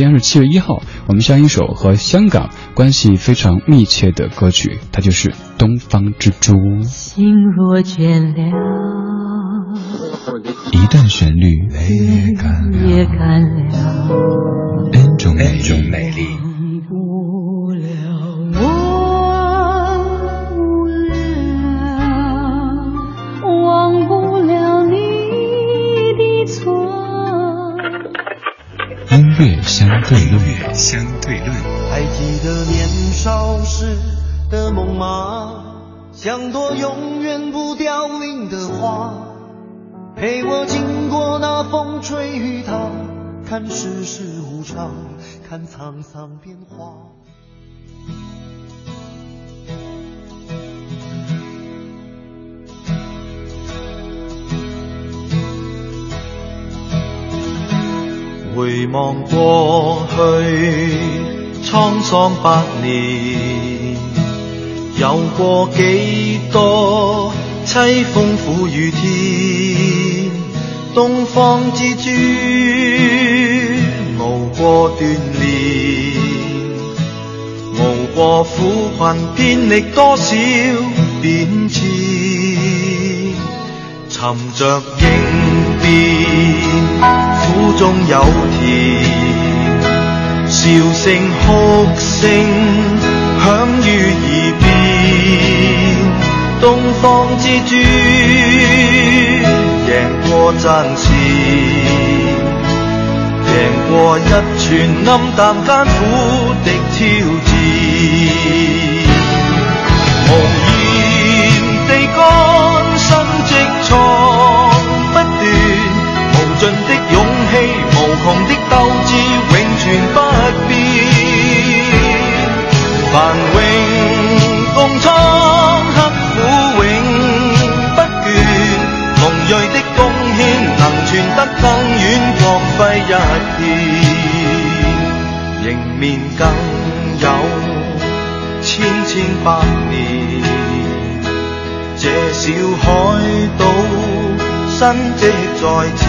今天是七月一号，我们下一首和香港关系非常密切的歌曲，它就是《东方之珠》。心若倦了，一段旋律也干了，N 种美丽。乐相对论，相对论。还记得年少时的梦吗？像朵永远不凋零的花，陪我经过那风吹雨打，看世事无常，看沧桑变化。回望过去沧桑百年，有过几多凄风苦雨天？东方之珠熬过锻炼，熬过苦困，遍历多少变迁，寻着应变。苦中有甜，笑声哭声响于耳边。东方之珠，赢过暂时，赢过一串暗淡艰苦的挑战。面更有千千百年。这小海岛，新迹在此。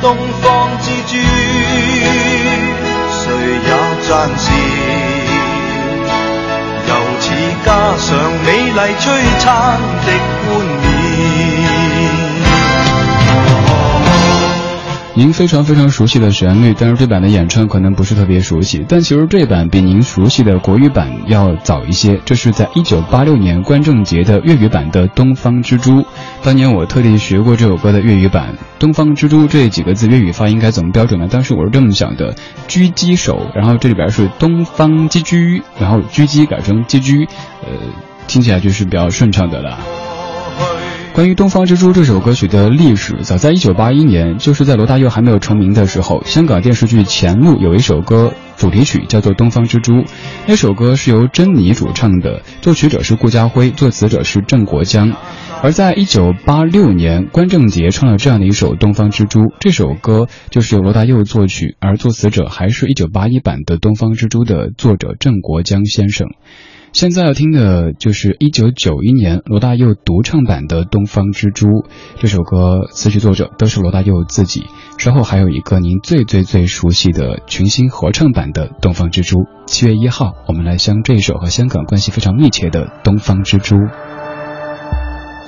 东方之珠，谁也赞时。由此加上美丽璀璨的冠您非常非常熟悉的旋律，但是这版的演唱可能不是特别熟悉。但其实这版比您熟悉的国语版要早一些，这是在一九八六年关正杰的粤语版的《东方之珠》。当年我特地学过这首歌的粤语版，《东方之珠》这几个字粤语发音该怎么标准呢？当时我是这么想的：狙击手，然后这里边是东方击狙，然后狙击改成击狙，呃，听起来就是比较顺畅的了。关于《东方之珠》这首歌曲的历史，早在1981年，就是在罗大佑还没有成名的时候，香港电视剧《前路》有一首歌主题曲叫做《东方之珠》，那首歌是由珍妮主唱的，作曲者是顾嘉辉，作词者是郑国江。而在1986年，关正杰唱了这样的一首《东方之珠》，这首歌就是由罗大佑作曲，而作词者还是一九八一版的《东方之珠》的作者郑国江先生。现在要听的就是一九九一年罗大佑独唱版的《东方之珠》这首歌，词曲作者都是罗大佑自己。稍后还有一个您最最最熟悉的群星合唱版的《东方之珠》。七月一号，我们来相这一首和香港关系非常密切的《东方之珠》。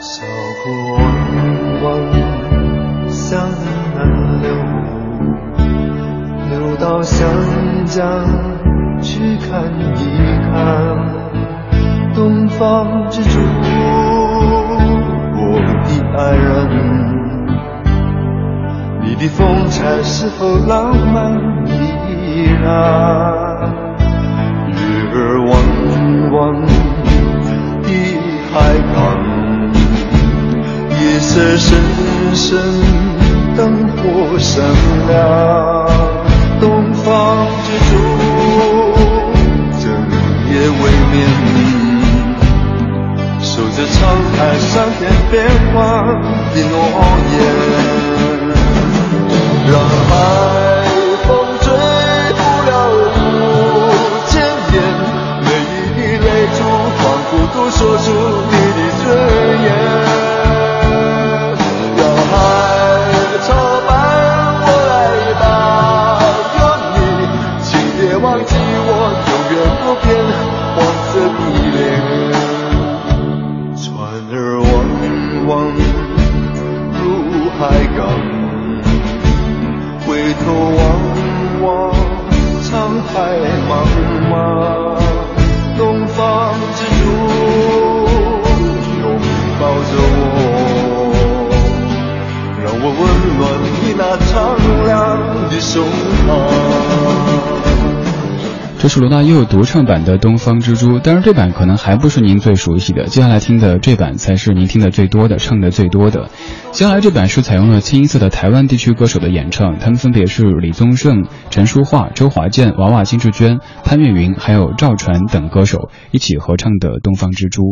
小河弯弯向南流，流到香江去看你。方之珠，我的爱人，你的风采是否浪漫依然？月儿弯弯的海港，夜色深深，灯火闪亮。东方之珠，整夜未眠。这沧海桑田变幻的诺这是罗大佑独唱版的《东方之珠》，当然这版可能还不是您最熟悉的，接下来听的这版才是您听的最多的，唱的最多的。接下来这版是采用了清一色的台湾地区歌手的演唱，他们分别是李宗盛、陈淑桦、周华健、娃娃、金志娟、潘越云，还有赵传等歌手一起合唱的《东方之珠》。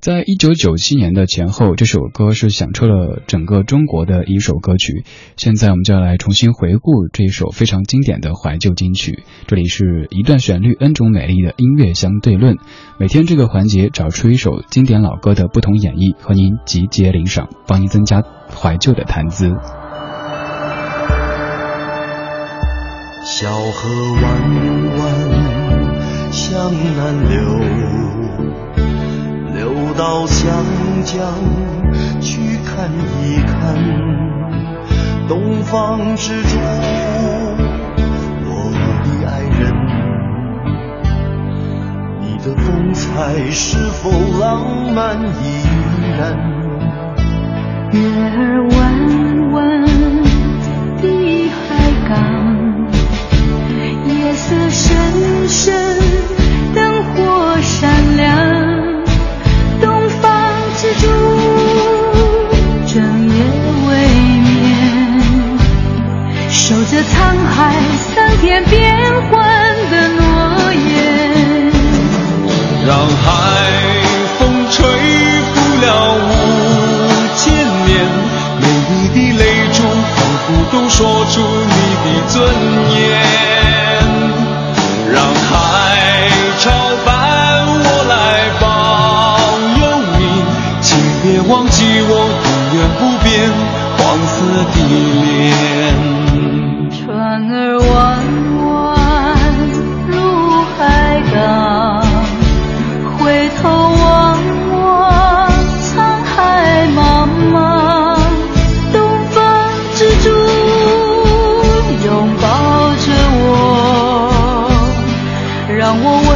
在一九九七年的前后，这首歌是响彻了整个中国的一首歌曲。现在我们就要来重新回顾这一首非常经典的怀旧金曲。这里是一段旋律，N 种美丽的音乐相对论。每天这个环节找出一首经典老歌的不同演绎，和您集结领赏，帮您增加怀旧的谈资。小河弯弯向南流。到湘江去看一看，东方之珠，我的爱人，你的风采是否浪漫依然？月儿弯弯的海港，夜色深深，桑田变幻的诺言，让海风吹拂了五千年，每一滴泪珠仿佛都说出你的尊严。让海潮伴我来保佑你，请别忘记我永远不变黄色的让我。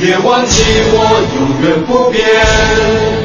别忘记我永远不变。